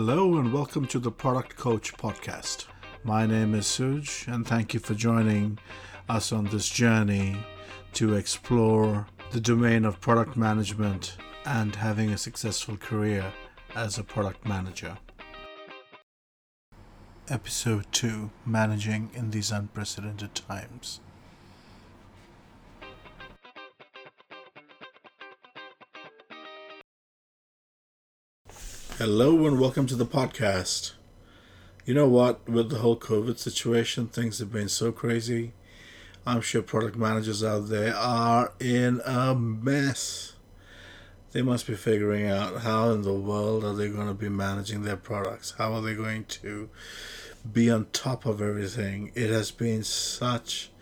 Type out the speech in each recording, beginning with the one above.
Hello and welcome to the Product Coach podcast. My name is Suj, and thank you for joining us on this journey to explore the domain of product management and having a successful career as a product manager. Episode 2 Managing in These Unprecedented Times. Hello and welcome to the podcast. You know what? With the whole COVID situation, things have been so crazy. I'm sure product managers out there are in a mess. They must be figuring out how in the world are they going to be managing their products? How are they going to be on top of everything? It has been such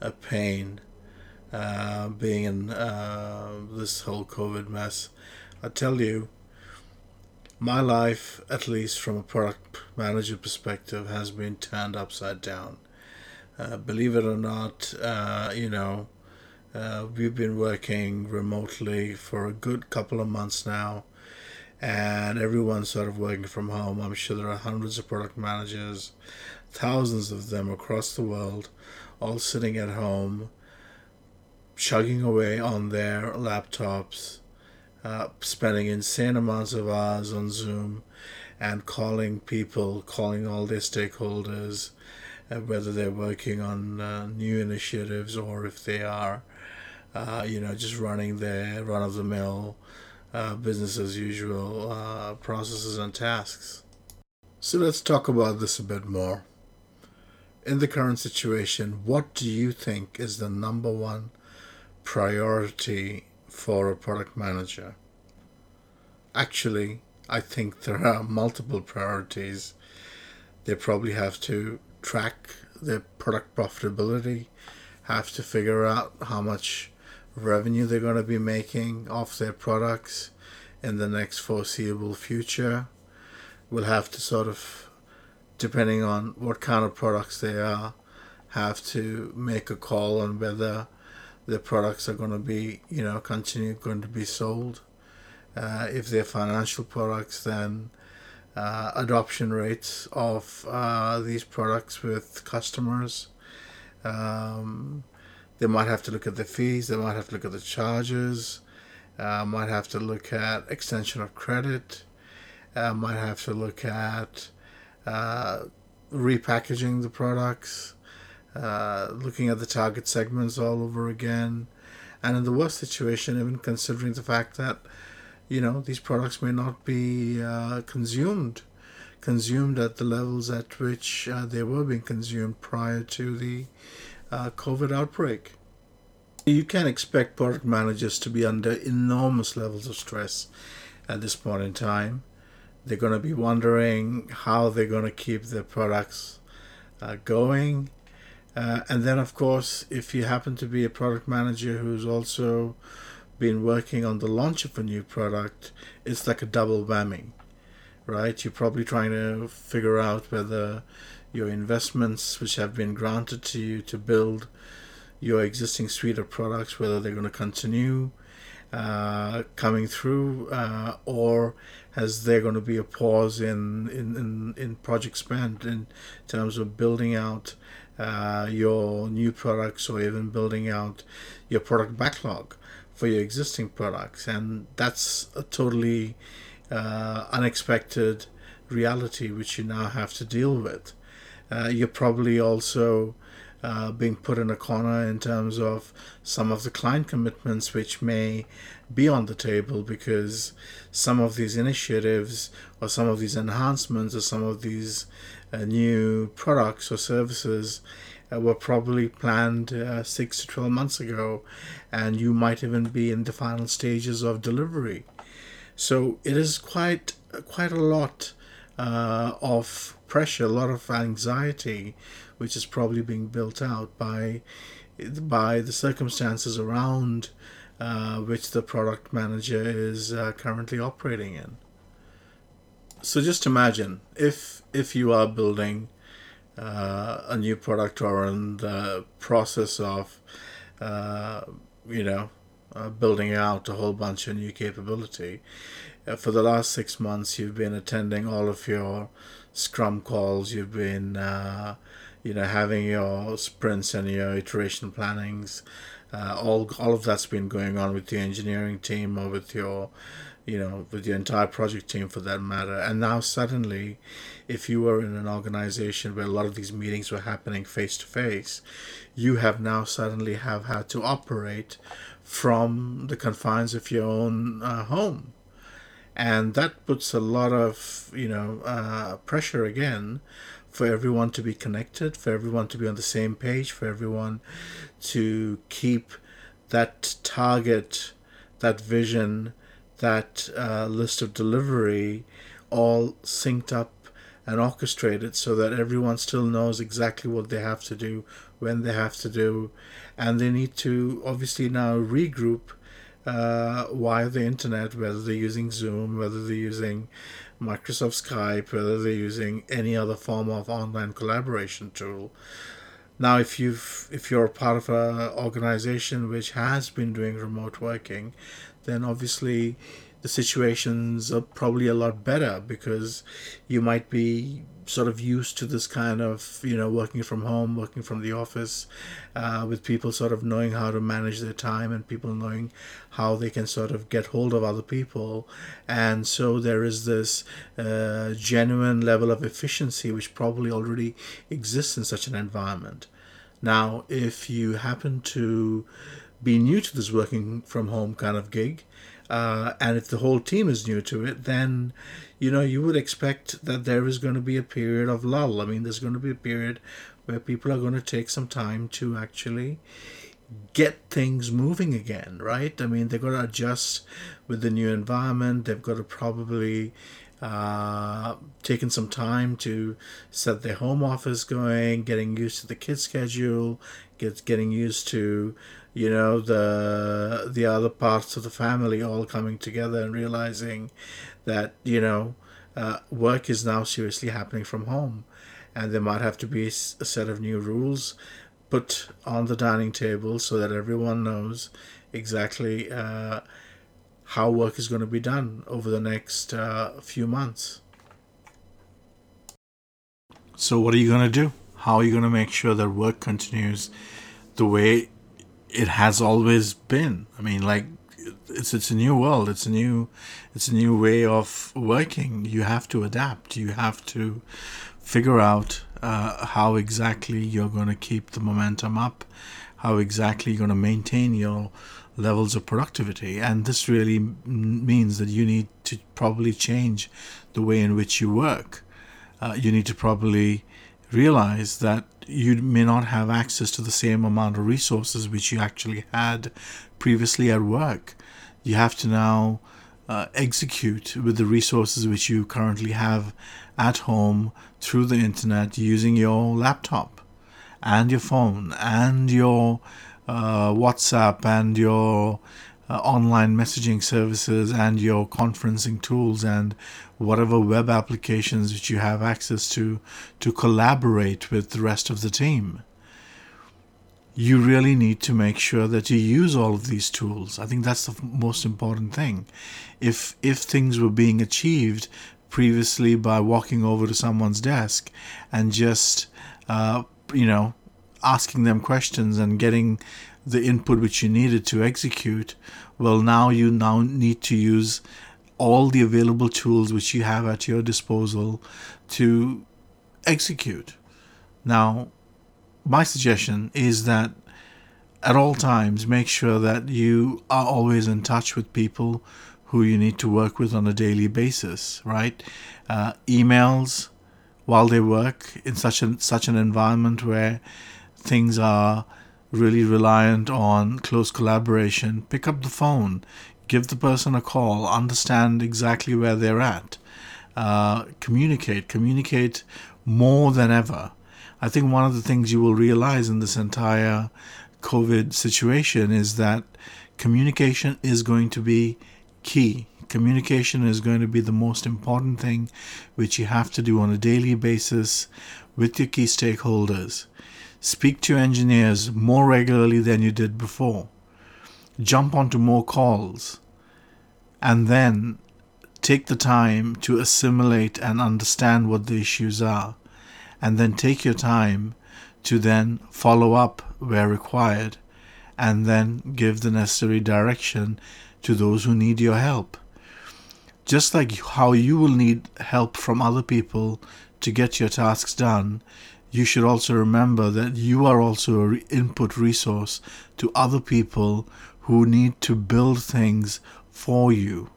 a pain uh, being in uh, this whole COVID mess. I tell you, my life, at least from a product manager perspective, has been turned upside down. Uh, believe it or not, uh, you know, uh, we've been working remotely for a good couple of months now, and everyone's sort of working from home. I'm sure there are hundreds of product managers, thousands of them across the world, all sitting at home, chugging away on their laptops uh, spending insane amounts of hours on Zoom and calling people, calling all their stakeholders, uh, whether they're working on uh, new initiatives or if they are, uh, you know, just running their run of the mill, uh, business as usual uh, processes and tasks. So let's talk about this a bit more. In the current situation, what do you think is the number one priority for a product manager. Actually, I think there are multiple priorities. They probably have to track their product profitability, have to figure out how much revenue they're going to be making off their products in the next foreseeable future. We'll have to sort of, depending on what kind of products they are, have to make a call on whether the products are going to be, you know, continue going to be sold. Uh, if they're financial products, then uh, adoption rates of uh, these products with customers. Um, they might have to look at the fees. They might have to look at the charges. Uh, might have to look at extension of credit. Uh, might have to look at uh, repackaging the products. Uh, looking at the target segments all over again. And in the worst situation, even considering the fact that, you know, these products may not be uh, consumed, consumed at the levels at which uh, they were being consumed prior to the uh, COVID outbreak. You can expect product managers to be under enormous levels of stress at this point in time. They're going to be wondering how they're going to keep their products uh, going uh, and then, of course, if you happen to be a product manager who's also been working on the launch of a new product, it's like a double whammy, right? You're probably trying to figure out whether your investments, which have been granted to you to build your existing suite of products, whether they're going to continue uh, coming through, uh, or has there going to be a pause in, in, in, in project spend in terms of building out uh, your new products or even building out your product backlog for your existing products. And that's a totally uh, unexpected reality which you now have to deal with. Uh, you're probably also uh, being put in a corner in terms of some of the client commitments which may be on the table because some of these initiatives or some of these enhancements or some of these new products or services uh, were probably planned uh, six to 12 months ago, and you might even be in the final stages of delivery. So it is quite quite a lot uh, of pressure, a lot of anxiety, which is probably being built out by by the circumstances around uh, which the product manager is uh, currently operating in. So just imagine if if you are building uh, a new product or in the process of uh, you know uh, building out a whole bunch of new capability, uh, for the last six months, you've been attending all of your Scrum calls. You've been, uh, you know, having your sprints and your iteration plannings. Uh, all all of that's been going on with the engineering team or with your you know, with your entire project team for that matter. And now suddenly, if you were in an organization where a lot of these meetings were happening face to face, you have now suddenly have had to operate from the confines of your own uh, home. And that puts a lot of, you know, uh, pressure again for everyone to be connected, for everyone to be on the same page, for everyone to keep that target, that vision, that uh, list of delivery all synced up and orchestrated so that everyone still knows exactly what they have to do, when they have to do, and they need to obviously now regroup uh, via the internet, whether they're using Zoom, whether they're using Microsoft Skype, whether they're using any other form of online collaboration tool. Now, if you've if you're part of an organization which has been doing remote working, then obviously the situations are probably a lot better because you might be sort of used to this kind of you know working from home working from the office uh, with people sort of knowing how to manage their time and people knowing how they can sort of get hold of other people. And so there is this uh, genuine level of efficiency which probably already exists in such an environment. Now if you happen to be new to this working from home kind of gig, uh, and if the whole team is new to it, then you know you would expect that there is going to be a period of lull. I mean, there's going to be a period where people are going to take some time to actually get things moving again, right? I mean, they've got to adjust with the new environment. They've got to probably uh, taken some time to set their home office going, getting used to the kid schedule, get getting used to you know the the other parts of the family all coming together and realizing that you know uh, work is now seriously happening from home. And there might have to be a set of new rules put on the dining table so that everyone knows exactly uh, how work is going to be done over the next uh, few months so what are you going to do how are you going to make sure that work continues the way it has always been. I mean, like it's it's a new world. It's a new it's a new way of working. You have to adapt. You have to figure out uh, how exactly you're going to keep the momentum up, how exactly you're going to maintain your levels of productivity. And this really means that you need to probably change the way in which you work. Uh, you need to probably realize that you may not have access to the same amount of resources which you actually had previously at work. You have to now uh, execute with the resources which you currently have at home through the internet using your laptop and your phone and your uh, WhatsApp and your uh, online messaging services and your conferencing tools and whatever web applications that you have access to to collaborate with the rest of the team. You really need to make sure that you use all of these tools. I think that's the most important thing. If if things were being achieved previously by walking over to someone's desk and just uh, you know asking them questions and getting the input which you needed to execute well now you now need to use all the available tools which you have at your disposal to execute. Now, my suggestion is that at all times make sure that you are always in touch with people who you need to work with on a daily basis, right? Uh, emails while they work in such an such an environment where things are really reliant on close collaboration. Pick up the phone, give the person a call, understand exactly where they're at, uh, communicate, communicate more than ever. I think one of the things you will realize in this entire COVID situation is that communication is going to be key. Communication is going to be the most important thing which you have to do on a daily basis with your key stakeholders. Speak to engineers more regularly than you did before. Jump onto more calls, and then take the time to assimilate and understand what the issues are, and then take your time to then follow up where required, and then give the necessary direction to those who need your help. Just like how you will need help from other people to get your tasks done, you should also remember that you are also an input resource to other people who need to build things for you.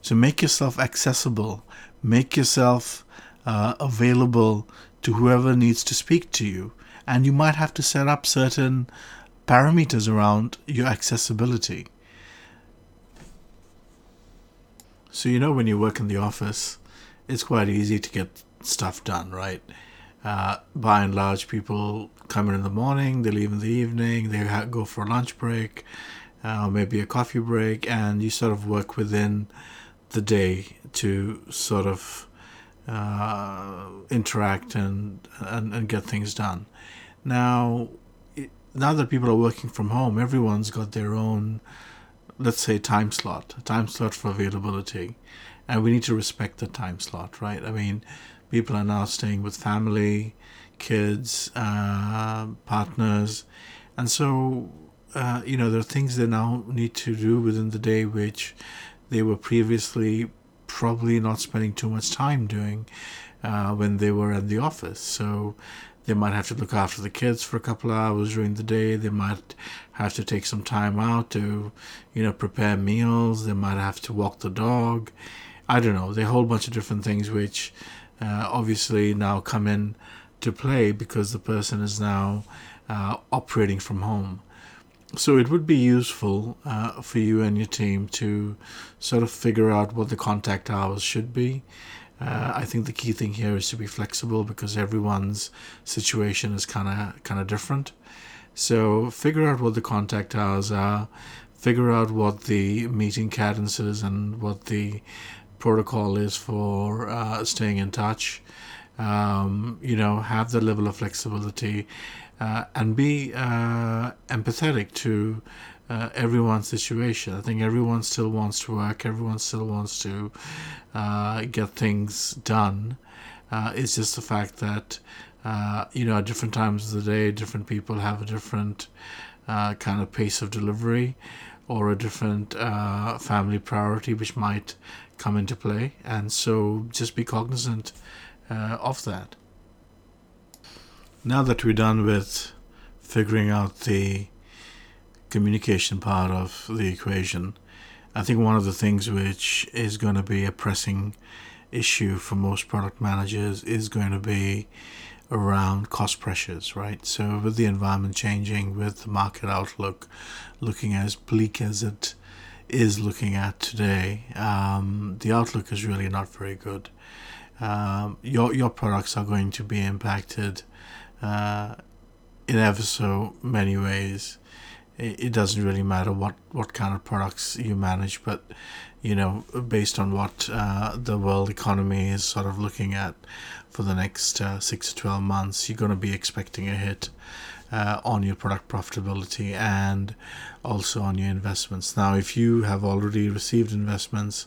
So make yourself accessible, make yourself uh, available to whoever needs to speak to you. And you might have to set up certain parameters around your accessibility. So, you know, when you work in the office, it's quite easy to get stuff done, right? Uh, by and large, people come in in the morning, they leave in the evening, they ha- go for a lunch break, uh, maybe a coffee break, and you sort of work within the day to sort of uh, interact and, and, and get things done. Now, now that people are working from home, everyone's got their own let's say time slot, time slot for availability, and we need to respect the time slot, right? I mean, people are now staying with family, kids, uh, partners, and so uh, you know there are things they now need to do within the day which they were previously probably not spending too much time doing uh, when they were at the office. So they might have to look after the kids for a couple of hours during the day. They might have to take some time out to, you know, prepare meals. They might have to walk the dog. I don't know. There are a whole bunch of different things which uh, obviously now come in to play because the person is now uh, operating from home. So it would be useful uh, for you and your team to sort of figure out what the contact hours should be uh, I think the key thing here is to be flexible because everyone's situation is kind of kind of different. So figure out what the contact hours are, figure out what the meeting cadences and what the protocol is for uh, staying in touch. Um, you know, have the level of flexibility uh, and be uh, empathetic to uh, everyone's situation. I think everyone still wants to work. Everyone still wants to uh, get things done. Uh, it's just the fact that you know at different times of the day, different people have a different uh, kind of pace of delivery or a different uh, family priority which might come into play, and so just be cognizant of that. Now that we're done with figuring out the communication part of the equation, I think one of the things which is going to be a pressing issue for most product managers is going to be around cost pressures, right? So, with the environment changing, with the market outlook looking as bleak as it is looking at today, um, the outlook is really not very good. Um, your your products are going to be impacted uh, in ever so many ways it doesn't really matter what, what kind of products you manage, but you know, based on what uh, the world economy is sort of looking at for the next uh, six to 12 months, you're going to be expecting a hit uh, on your product profitability and also on your investments. Now, if you have already received investments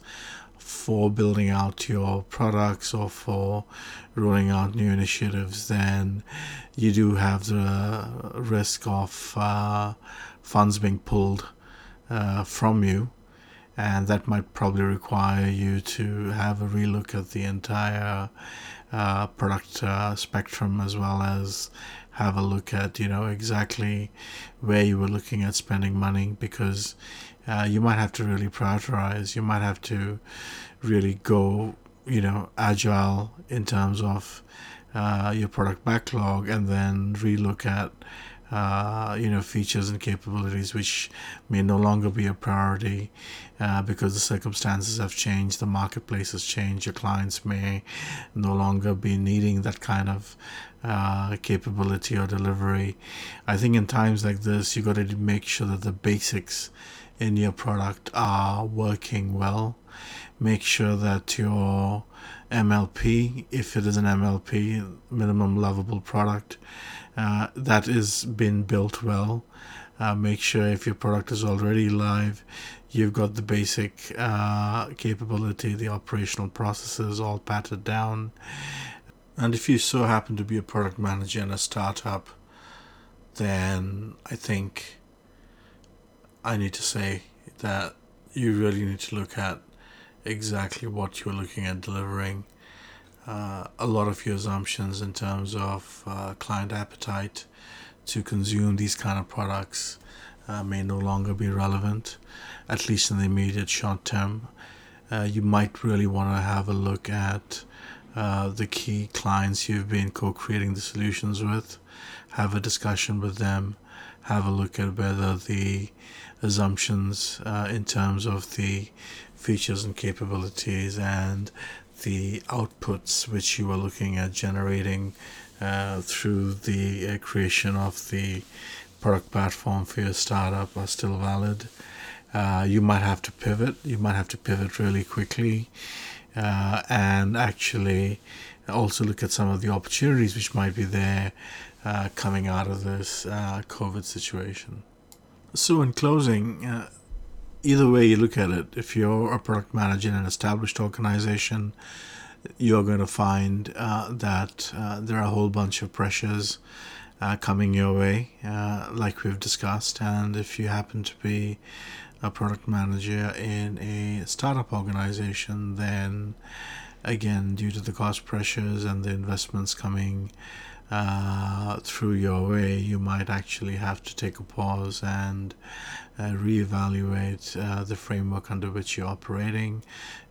for building out your products or for rolling out new initiatives, then you do have the risk of uh, funds being pulled uh, from you, and that might probably require you to have a relook at the entire uh, product uh, spectrum as well as have a look at you know exactly where you were looking at spending money because uh, you might have to really prioritize. You might have to really go you know agile in terms of uh, your product backlog and then relook at uh, you know features and capabilities which may no longer be a priority uh, because the circumstances have changed the marketplace has changed your clients may no longer be needing that kind of uh, capability or delivery. I think in times like this you've got to make sure that the basics in your product are working well. Make sure that your mlp if it is an mlp minimum lovable product uh, that is been built well. Uh, make sure if your product is already live, you've got the basic uh, capability, the operational processes all patted down. And if you so happen to be a product manager in a startup, then I think I need to say that you really need to look at exactly what you're looking at delivering. Uh, a lot of your assumptions in terms of uh, client appetite to consume these kind of products uh, may no longer be relevant, at least in the immediate short term. Uh, you might really want to have a look at uh, the key clients you've been co creating the solutions with, have a discussion with them, have a look at whether the assumptions uh, in terms of the features and capabilities and the outputs which you are looking at generating uh, through the uh, creation of the product platform for your startup are still valid. Uh, you might have to pivot. You might have to pivot really quickly uh, and actually also look at some of the opportunities which might be there uh, coming out of this uh, COVID situation. So, in closing, either way you look at it, if you're a product manager in an established organization, you're going to find uh, that uh, there are a whole bunch of pressures coming your way, like we've discussed. And if you happen to be a product manager in a startup organization, then again, due to the cost pressures and the investments coming uh, through your way, you might actually have to take a pause and uh, reevaluate uh, the framework under which you're operating,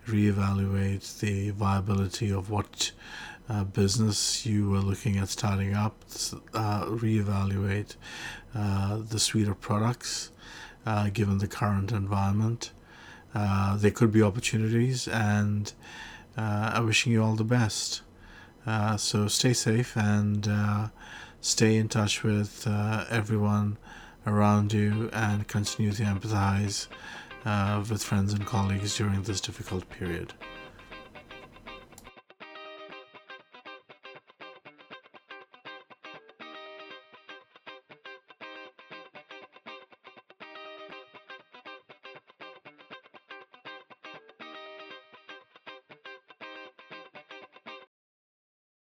reevaluate the viability of what uh, business you were looking at starting up, uh, reevaluate uh, the suite of products given the current environment. There could be opportunities, and I'm wishing you all the best. Uh, so stay safe and uh, stay in touch with uh, everyone around you and continue to empathize with friends and colleagues during this difficult period.